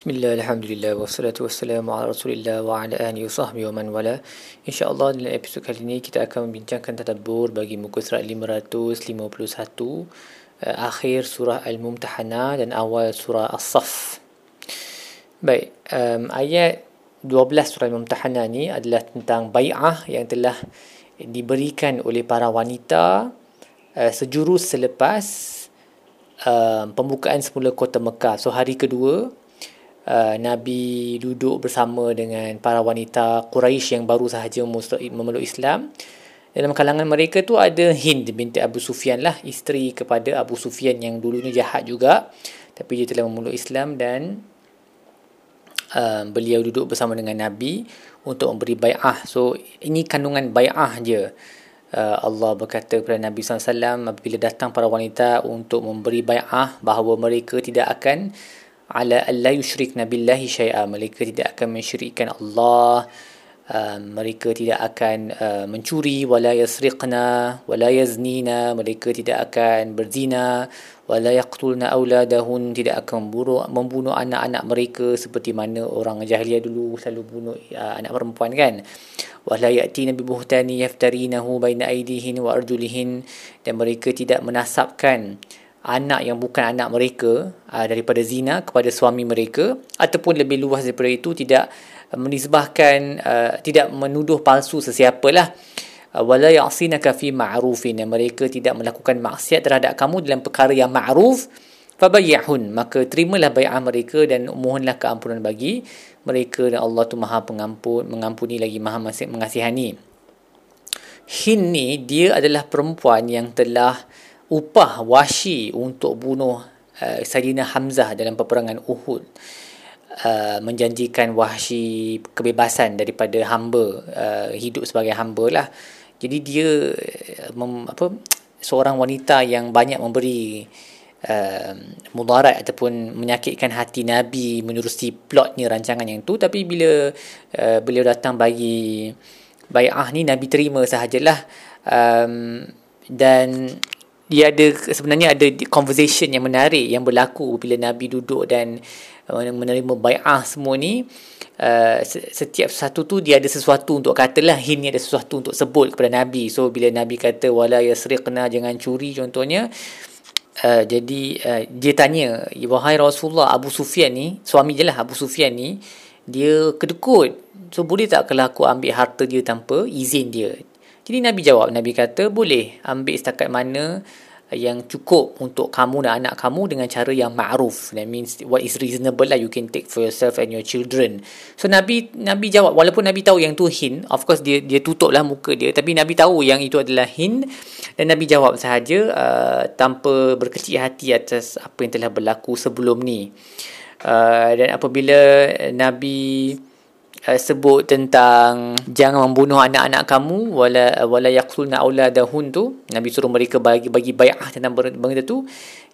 Bismillah, Alhamdulillah, wassalatu wassalamu ala rasulillah wa ala ahli wa sahbihi wa man wala. InsyaAllah dalam episod kali ini kita akan membincangkan tadabbur bagi muka surat 551 uh, Akhir surah Al-Mumtahana dan awal surah As-Saf Baik, um, ayat 12 surah Al-Mumtahana ni adalah tentang bay'ah yang telah diberikan oleh para wanita uh, sejurus selepas uh, pembukaan semula kota Mekah. So hari kedua uh, Nabi duduk bersama dengan para wanita Quraisy yang baru sahaja memeluk Islam. Dalam kalangan mereka tu ada Hind binti Abu Sufyan lah, isteri kepada Abu Sufyan yang dulunya jahat juga. Tapi dia telah memeluk Islam dan uh, beliau duduk bersama dengan Nabi untuk memberi bai'ah. So ini kandungan bai'ah je. Uh, Allah berkata kepada Nabi SAW apabila datang para wanita untuk memberi bai'ah bahawa mereka tidak akan ala alla yushrikna billahi syai'a. Mereka tidak akan mensyirikkan Allah. Uh, mereka tidak akan uh, mencuri. Wala yasriqna wala yaznina. Mereka tidak akan berzina. Wala yaqtulna auladahun. Tidak akan membunuh, membunuh anak-anak mereka seperti mana orang jahiliah dulu selalu bunuh uh, anak perempuan kan? Wala ya'tina bi buhtani yaftarinahu baina aydihin wa arjulihin. Dan mereka tidak menasabkan anak yang bukan anak mereka uh, daripada zina kepada suami mereka ataupun lebih luas daripada itu tidak menisbahkan uh, tidak menuduh palsu sesiapa lah wala ya'sinaka fi ma'rufin. Mereka tidak melakukan maksiat terhadap kamu dalam perkara yang ma'ruf fabayyahun maka terimalah bai'ah mereka dan mohonlah keampunan bagi mereka. Dan Allah tu Maha pengampun mengampuni lagi Maha mengasihani. Hin ni dia adalah perempuan yang telah upah Wahsy untuk bunuh uh, Sayyidina Hamzah dalam peperangan Uhud uh, menjanjikan Wahsy kebebasan daripada hamba uh, hidup sebagai hamba lah. Jadi dia mem, apa seorang wanita yang banyak memberi uh, mudarat ataupun menyakitkan hati Nabi menerusi plotnya rancangan yang tu. Tapi bila uh, beliau datang bagi bai'ah ni Nabi terima sahajalah. Um, dan dia ada sebenarnya ada conversation yang menarik yang berlaku bila Nabi duduk dan uh, menerima bai'ah semua ni. Uh, setiap satu tu dia ada sesuatu untuk katalah hin ada sesuatu untuk sebut kepada Nabi. So bila Nabi kata wala yasriqna jangan curi contohnya uh, jadi uh, dia tanya wahai Rasulullah Abu Sufyan ni suami je lah Abu Sufyan ni dia kedekut. So boleh tak kalau aku ambil harta dia tanpa izin dia jadi Nabi jawab, Nabi kata boleh ambil setakat mana yang cukup untuk kamu dan anak kamu dengan cara yang ma'ruf. That means what is reasonable lah you can take for yourself and your children. So Nabi Nabi jawab walaupun Nabi tahu yang tu hin, of course dia dia tutup lah muka dia tapi Nabi tahu yang itu adalah hin dan Nabi jawab sahaja uh, tanpa berkecil hati atas apa yang telah berlaku sebelum ni. Uh, dan apabila Nabi uh, sebut tentang jangan membunuh anak-anak kamu wala wala yaqtulna auladahun tu. Nabi suruh mereka bagi bagi bai'ah tentang benda tu.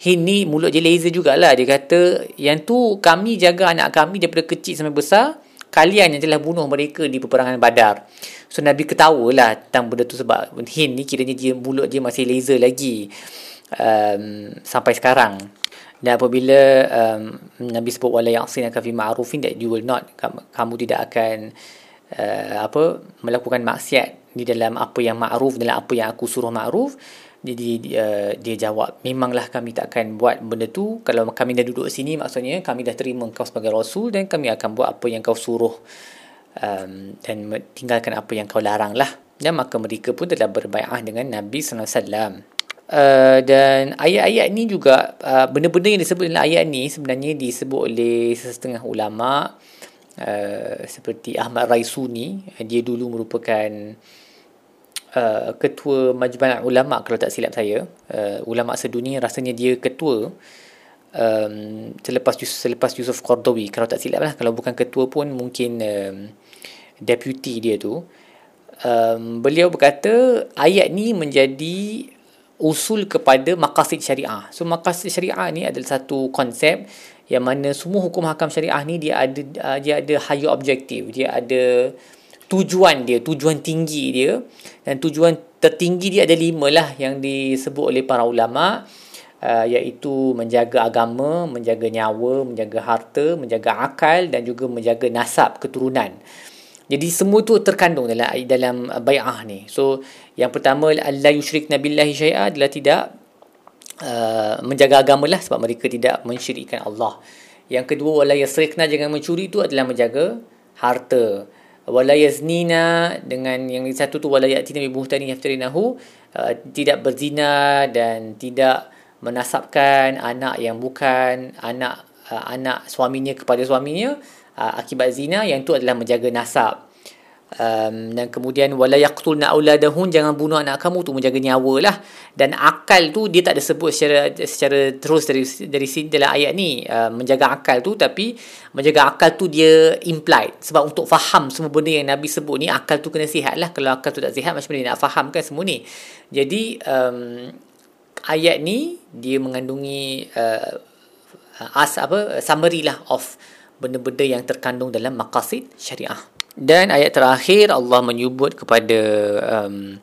Ini mulut je laser jugalah. Dia kata yang tu kami jaga anak kami daripada kecil sampai besar kalian yang telah bunuh mereka di peperangan badar. So Nabi ketawalah tentang benda tu sebab hin ni kiranya dia mulut dia masih laser lagi um, sampai sekarang. Dan apabila um, Nabi sebut wala ya'sinaka fi ma'rufin that you will not kamu tidak akan uh, apa melakukan maksiat di dalam apa yang ma'ruf dalam apa yang aku suruh ma'ruf. Jadi uh, dia jawab memanglah kami tak akan buat benda tu. Kalau kami dah duduk sini maksudnya kami dah terima kau sebagai rasul dan kami akan buat apa yang kau suruh. Um, dan tinggalkan apa yang kau larang lah dan maka mereka pun telah berbai'ah dengan Nabi sallallahu alaihi wasallam Uh, dan ayat-ayat ni juga uh, benda-benda yang disebut dalam ayat ni sebenarnya disebut oleh setengah ulama uh, seperti Ahmad Raisuni. Dia dulu merupakan uh, ketua majlis ulama kalau tak silap saya. Uh, ulama sedunia rasanya dia ketua um, selepas selepas Yusuf Qardawi. Kalau tak silap lah kalau bukan ketua pun mungkin um, deputy dia tu. Um, beliau berkata ayat ni menjadi usul kepada maqasid syariah. So maqasid syariah ni adalah satu konsep yang mana semua hukum hakam syariah ni dia ada uh, dia ada higher objective, dia ada tujuan dia, tujuan tinggi dia dan tujuan tertinggi dia ada lima lah yang disebut oleh para ulama uh, iaitu menjaga agama, menjaga nyawa, menjaga harta, menjaga akal dan juga menjaga nasab keturunan. Jadi semua tu terkandung dalam dalam bai'ah ni. So yang pertama alla yusyrikna billahi syai'a adalah tidak uh, menjaga agama lah sebab mereka tidak mensyirikkan Allah. Yang kedua wala yasrikna jangan mencuri tu adalah menjaga harta. Wala yaznina dengan yang satu tu wala yatina bi buhtani yaftarinahu uh, tidak berzina dan tidak menasabkan anak yang bukan anak uh, anak suaminya kepada suaminya uh, akibat zina yang itu adalah menjaga nasab. Um, dan kemudian wala yaqtulna auladahum jangan bunuh anak kamu tu menjaga nyawa lah. Dan akal tu dia tak ada sebut secara secara terus dari dari sini dalam ayat ni. Uh, menjaga akal tu tapi menjaga akal tu dia implied. Sebab untuk faham semua benda yang nabi sebut ni akal tu kena sihat lah. Kalau akal tu tak sihat macam mana nak faham kan semua ni? Jadi um, ayat ni dia mengandungi uh, as apa summary lah of benda-benda yang terkandung dalam maqasid syariah. Dan ayat terakhir Allah menyebut kepada um,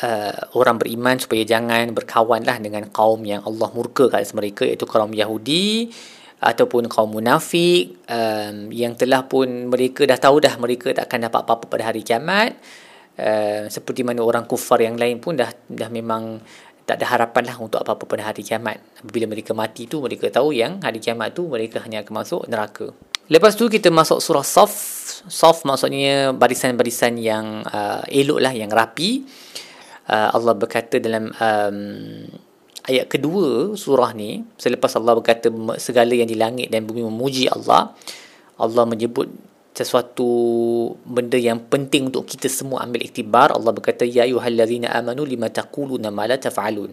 uh, orang beriman supaya jangan berkawanlah dengan kaum yang Allah murka kat mereka iaitu kaum Yahudi ataupun kaum munafik um, yang telah pun mereka dah tahu dah mereka tak akan dapat apa-apa pada hari kiamat uh, seperti mana orang kufar yang lain pun dah dah memang tak ada harapan lah untuk apa-apa pada hari kiamat. Bila mereka mati tu, mereka tahu yang hari kiamat tu mereka hanya akan masuk neraka. Lepas tu kita masuk surah Saf. Saf maksudnya barisan-barisan yang uh, elok lah, yang rapi. Uh, Allah berkata dalam um, ayat kedua surah ni, selepas Allah berkata segala yang di langit dan bumi memuji Allah, Allah menyebut sesuatu benda yang penting untuk kita semua ambil iktibar Allah berkata ya ayyuhallazina amanu lima taquluna ma la taf'alun.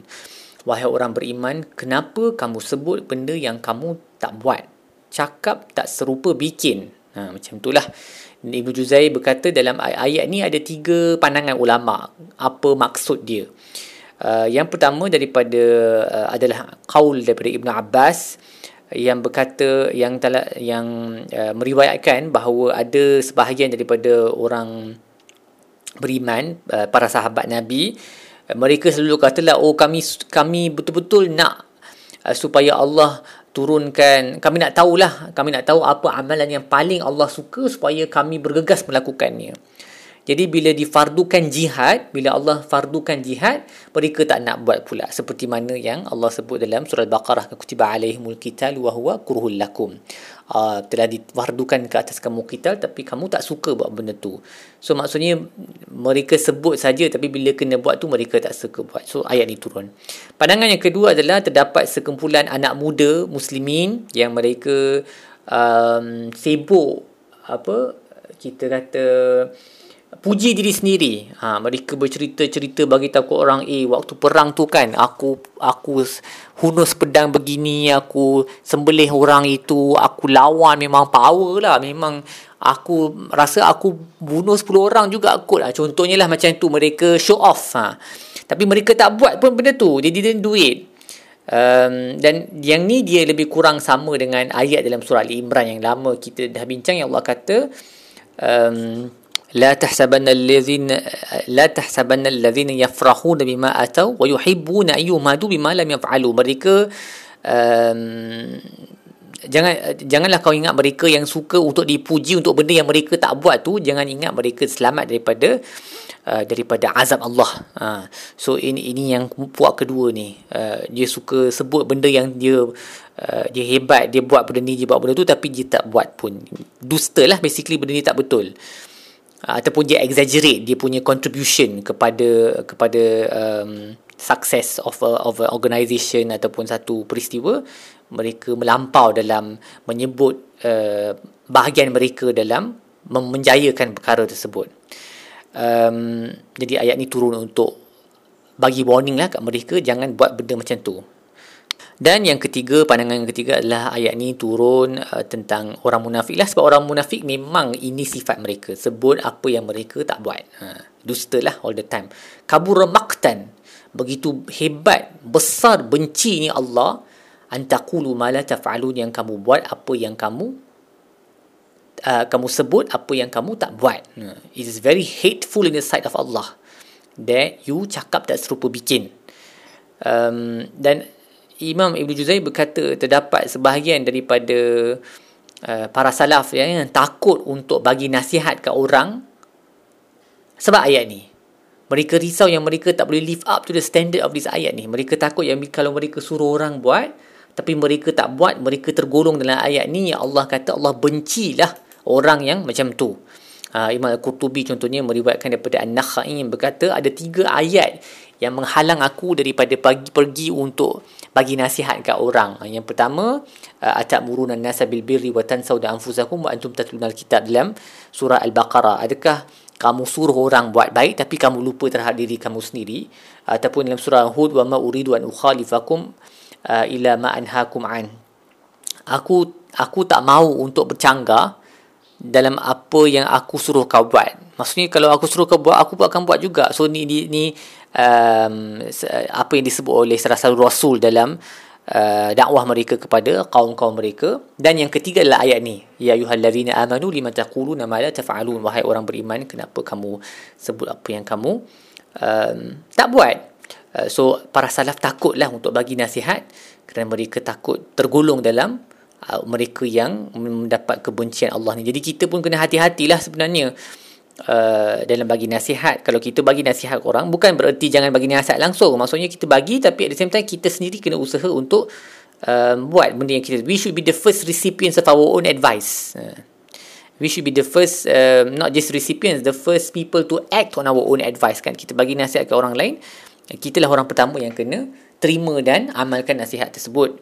Wahai orang beriman kenapa kamu sebut benda yang kamu tak buat? Cakap tak serupa bikin. Ha macam itulah. Ibnu Juzai berkata dalam ayat ni ada tiga pandangan ulama apa maksud dia. Uh, yang pertama daripada uh, adalah qaul daripada Ibnu Abbas yang berkata yang telah yang uh, meriwayatkan bahawa ada sebahagian daripada orang beriman uh, para sahabat Nabi uh, mereka selalu katalah oh kami kami betul-betul nak uh, supaya Allah turunkan kami nak tahulah kami nak tahu apa amalan yang paling Allah suka supaya kami bergegas melakukannya jadi bila difardukan jihad, bila Allah fardukan jihad, mereka tak nak buat pula seperti mana yang Allah sebut dalam surah Al-Baqarah kutiba alaihimul qital wa huwa kurhul lakum. Uh, telah difardukan ke atas kamu qital tapi kamu tak suka buat benda tu. So maksudnya mereka sebut saja tapi bila kena buat tu mereka tak suka buat. So ayat ni turun. Pandangan yang kedua adalah terdapat sekumpulan anak muda muslimin yang mereka um, sibuk apa kita kata puji diri sendiri. Ha, mereka bercerita-cerita bagi tahu orang, eh waktu perang tu kan aku aku hunus pedang begini, aku sembelih orang itu, aku lawan memang power lah. Memang aku rasa aku bunuh 10 orang juga kot lah. Contohnya lah macam tu mereka show off. Ha. Tapi mereka tak buat pun benda tu. They didn't do it. Um, dan yang ni dia lebih kurang sama dengan ayat dalam surah Ali Imran yang lama kita dah bincang yang Allah kata um, لا تحسبن الذين لا تحسبن الذين يفرحون بما أتوا ويحبون أن يهمدوا بما لم يفعلوا mereka um, jangan janganlah kau ingat mereka yang suka untuk dipuji untuk benda yang mereka tak buat tu jangan ingat mereka selamat daripada uh, daripada azab Allah uh, so ini ini yang puak kedua ni uh, dia suka sebut benda yang dia uh, dia hebat dia buat benda ni dia buat benda tu tapi dia tak buat pun dusta lah basically benda ni tak betul uh, ataupun dia exaggerate dia punya contribution kepada kepada um, success of a, of a organisation ataupun satu peristiwa mereka melampau dalam menyebut uh, bahagian mereka dalam menjayakan perkara tersebut. Um, jadi ayat ni turun untuk bagi warning lah kat mereka jangan buat benda macam tu dan yang ketiga, pandangan yang ketiga adalah ayat ni turun uh, tentang orang munafik lah. Sebab orang munafik memang ini sifat mereka. Sebut apa yang mereka tak buat. Ha, dusta lah all the time. Kabur maktan. Begitu hebat, besar benci ni Allah. Antakulu mala taf'alun yang kamu buat apa yang kamu uh, kamu sebut apa yang kamu tak buat. Ha, it is very hateful in the sight of Allah. That you cakap tak serupa bikin. Um, dan Imam Ibn Juzai berkata terdapat sebahagian daripada uh, para salaf ya, yang takut untuk bagi nasihat ke orang sebab ayat ni. Mereka risau yang mereka tak boleh live up to the standard of this ayat ni. Mereka takut yang kalau mereka suruh orang buat, tapi mereka tak buat, mereka tergolong dalam ayat ni. Ya Allah kata Allah bencilah orang yang macam tu. Uh, Imam Al-Qurtubi contohnya meriwayatkan daripada An-Nakhai yang berkata ada tiga ayat yang menghalang aku daripada pergi pergi untuk bagi nasihat kat orang. Yang pertama, uh, atamuruna an-nasa bil birri wa tansawna anfusakum wa antum tatluna al-kitab dalam surah Al-Baqarah. Adakah kamu suruh orang buat baik tapi kamu lupa terhadap diri kamu sendiri ataupun dalam surah Hud wa ma uridu an ukhalifakum uh, ila ma anhaakum an aku aku tak mau untuk bercanggah dalam apa yang aku suruh kau buat. Maksudnya kalau aku suruh kau buat aku pun akan buat juga. So ni ni, ni um, apa yang disebut oleh salah satu rasul dalam uh, dakwah mereka kepada kaum-kaum mereka. Dan yang ketiga adalah ayat ni. Ya ayyuhallazina amanu lima taquluna ma la taf'alun. Wahai orang beriman kenapa kamu sebut apa yang kamu um, tak buat? Uh, so para salaf takutlah untuk bagi nasihat kerana mereka takut tergolong dalam uh, mereka yang mendapat kebencian Allah ni. Jadi kita pun kena hati-hatilah sebenarnya Uh, dalam bagi nasihat. Kalau kita bagi nasihat orang bukan bererti jangan bagi nasihat langsung. Maksudnya kita bagi tapi at the same time kita sendiri kena usaha untuk um, buat benda yang kita we should be the first recipients of our own advice. Uh, we should be the first um, not just recipients the first people to act on our own advice. Kan? Kita bagi nasihat ke orang lain kita lah orang pertama yang kena terima dan amalkan nasihat tersebut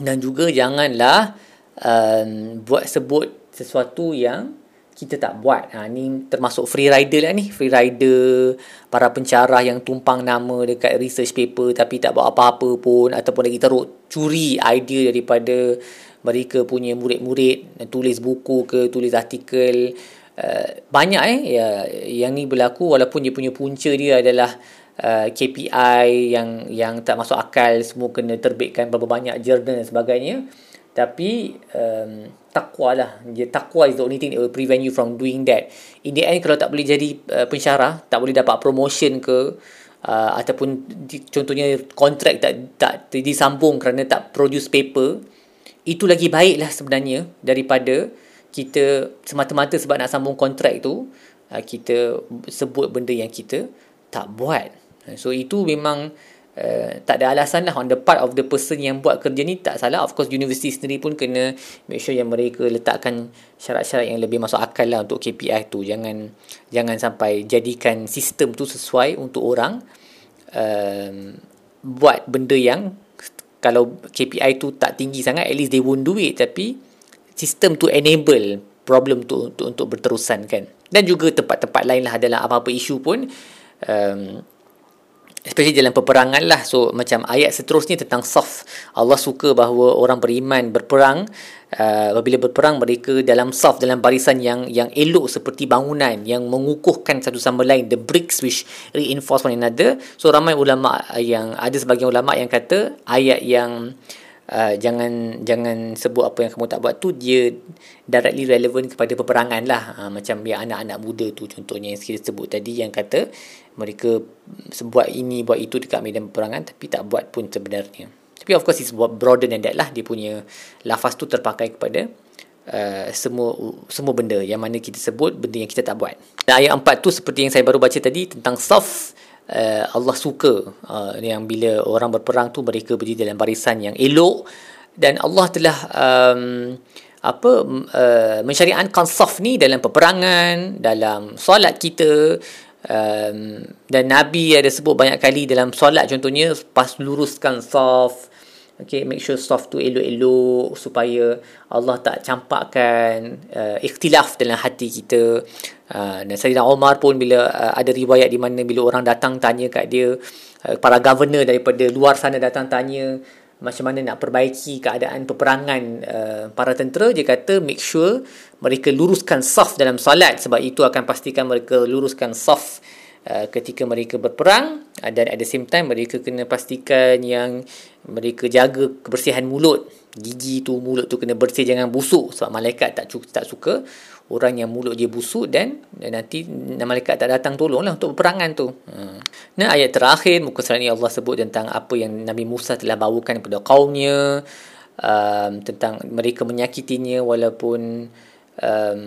dan juga janganlah um, buat sebut sesuatu yang kita tak buat. Ha, ni termasuk free rider lah ni. Free rider, para pencarah yang tumpang nama dekat research paper tapi tak buat apa-apa pun. Ataupun lagi teruk, curi idea daripada mereka punya murid-murid. Tulis buku ke, tulis artikel. Uh, banyak eh ya, yang ni berlaku walaupun dia punya punca dia adalah uh, KPI yang yang tak masuk akal. Semua kena terbitkan berapa banyak jurnal dan sebagainya. Tapi um, takwa lah. Takwa is the only thing that will prevent you from doing that. In the end, kalau tak boleh jadi uh, pensyarah, tak boleh dapat promotion ke, uh, ataupun di, contohnya kontrak tak, tak disambung kerana tak produce paper, itu lagi baik lah sebenarnya daripada kita semata-mata sebab nak sambung kontrak tu, uh, kita sebut benda yang kita tak buat. So, itu memang Uh, tak ada alasan lah on the part of the person yang buat kerja ni tak salah. Of course universiti sendiri pun kena make sure yang mereka letakkan syarat-syarat yang lebih masuk akal lah untuk KPI tu. Jangan jangan sampai jadikan sistem tu sesuai untuk orang um, buat benda yang kalau KPI tu tak tinggi sangat at least they won't do it. Tapi sistem tu enable problem tu untuk, untuk berterusan kan. Dan juga tempat-tempat lain lah dalam apa-apa isu pun um, especially dalam peperangan lah. So macam ayat seterusnya tentang saf. Allah suka bahawa orang beriman berperang. Uh, apabila berperang mereka dalam saf dalam barisan yang yang elok seperti bangunan yang mengukuhkan satu sama lain. The bricks which reinforce one another. So ramai ulama yang ada sebagian ulama yang kata ayat yang Uh, jangan jangan sebut apa yang kamu tak buat tu dia directly relevant kepada peperangan lah. Uh, macam yang anak-anak muda tu contohnya yang kita sebut tadi yang kata mereka buat ini buat itu dekat medan peperangan tapi tak buat pun sebenarnya. Tapi of course it's broader than that lah. Dia punya lafaz tu terpakai kepada uh, semua semua benda yang mana kita sebut benda yang kita tak buat. Dan ayat empat tu seperti yang saya baru baca tadi tentang soft uh, Allah suka uh, yang bila orang berperang tu mereka berdiri dalam barisan yang elok dan Allah telah um, apa uh, mensyariatkan saf ni dalam peperangan dalam solat kita um, dan Nabi ada sebut banyak kali dalam solat contohnya pas luruskan saf Okay, make sure soft tu elok-elok supaya Allah tak campakkan uh, ikhtilaf dalam hati kita. Uh, dan Sayyidina Omar pun bila uh, ada riwayat di mana bila orang datang tanya kat dia, uh, para governor daripada luar sana datang tanya macam mana nak perbaiki keadaan peperangan uh, para tentera, dia kata make sure mereka luruskan soft dalam salat sebab itu akan pastikan mereka luruskan soft uh, ketika mereka berperang. Uh, dan at the same time mereka kena pastikan yang mereka jaga kebersihan mulut. Gigi tu mulut tu kena bersih jangan busuk. Sebab malaikat tak tak suka orang yang mulut dia busuk dan, dan nanti malaikat tak datang tolong lah untuk peperangan tu. Hmm. Nah ayat terakhir muka surat ni Allah sebut tentang apa yang Nabi Musa telah bawakan kepada kaumnya um, tentang mereka menyakitinya walaupun um,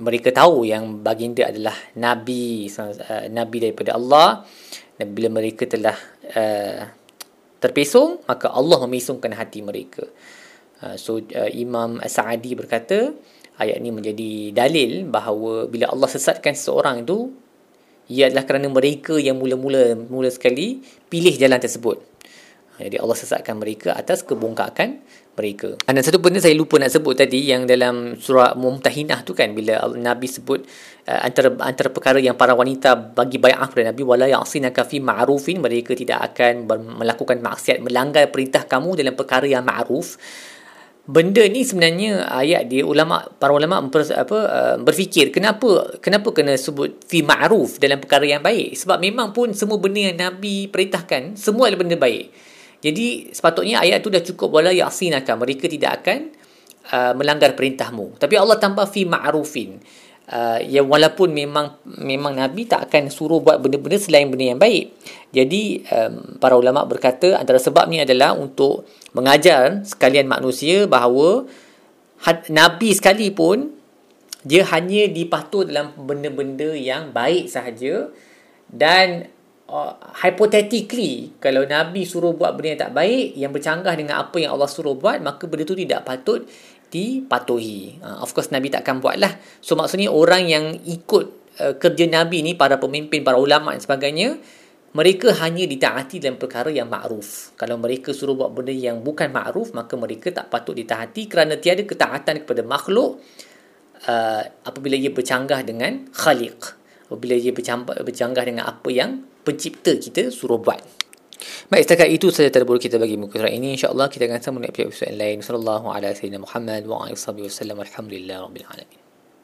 mereka tahu yang baginda adalah nabi uh, nabi daripada Allah dan bila mereka telah uh, terpesong maka Allah memisungkan hati mereka uh, so uh, Imam As-Sa'adi berkata ayat ini menjadi dalil bahawa bila Allah sesatkan seseorang itu ia adalah kerana mereka yang mula-mula mula sekali pilih jalan tersebut jadi Allah sesatkan mereka atas kebongkakan mereka. Dan satu benda saya lupa nak sebut tadi yang dalam surah Mumtahinah tu kan bila Nabi sebut uh, antara antara perkara yang para wanita bagi bai'ah kepada Nabi wala ya'sinaka fi ma'rufin mereka tidak akan melakukan maksiat melanggar perintah kamu dalam perkara yang ma'ruf. Benda ni sebenarnya ayat dia ulama para ulama memper, apa uh, berfikir kenapa kenapa kena sebut fi ma'ruf dalam perkara yang baik sebab memang pun semua benda yang Nabi perintahkan semua adalah benda baik. Jadi sepatutnya ayat tu dah cukup wala yasinaka mereka tidak akan uh, melanggar perintahmu. Tapi Allah tambah fi ma'rufin. Uh, ya walaupun memang memang nabi tak akan suruh buat benda-benda selain benda yang baik. Jadi um, para ulama berkata antara sebab ni adalah untuk mengajar sekalian manusia bahawa had, nabi sekalipun dia hanya dipatuh dalam benda-benda yang baik sahaja dan uh, hypothetically kalau Nabi suruh buat benda yang tak baik yang bercanggah dengan apa yang Allah suruh buat maka benda tu tidak patut dipatuhi. Uh, of course Nabi takkan buat lah. So maksudnya orang yang ikut uh, kerja Nabi ni para pemimpin, para ulama dan sebagainya mereka hanya ditaati dalam perkara yang ma'ruf. Kalau mereka suruh buat benda yang bukan ma'ruf, maka mereka tak patut ditaati kerana tiada ketaatan kepada makhluk uh, apabila ia bercanggah dengan khaliq. Apabila ia bercanggah dengan apa yang pencipta kita suruh buat. Baik, setakat itu saja tadabbur kita bagi muka surat ini. InsyaAllah kita akan sambung episod-episod lain. Sallallahu ala sayyidina Muhammad wa ala sallam. Alhamdulillah Rabbil Alamin.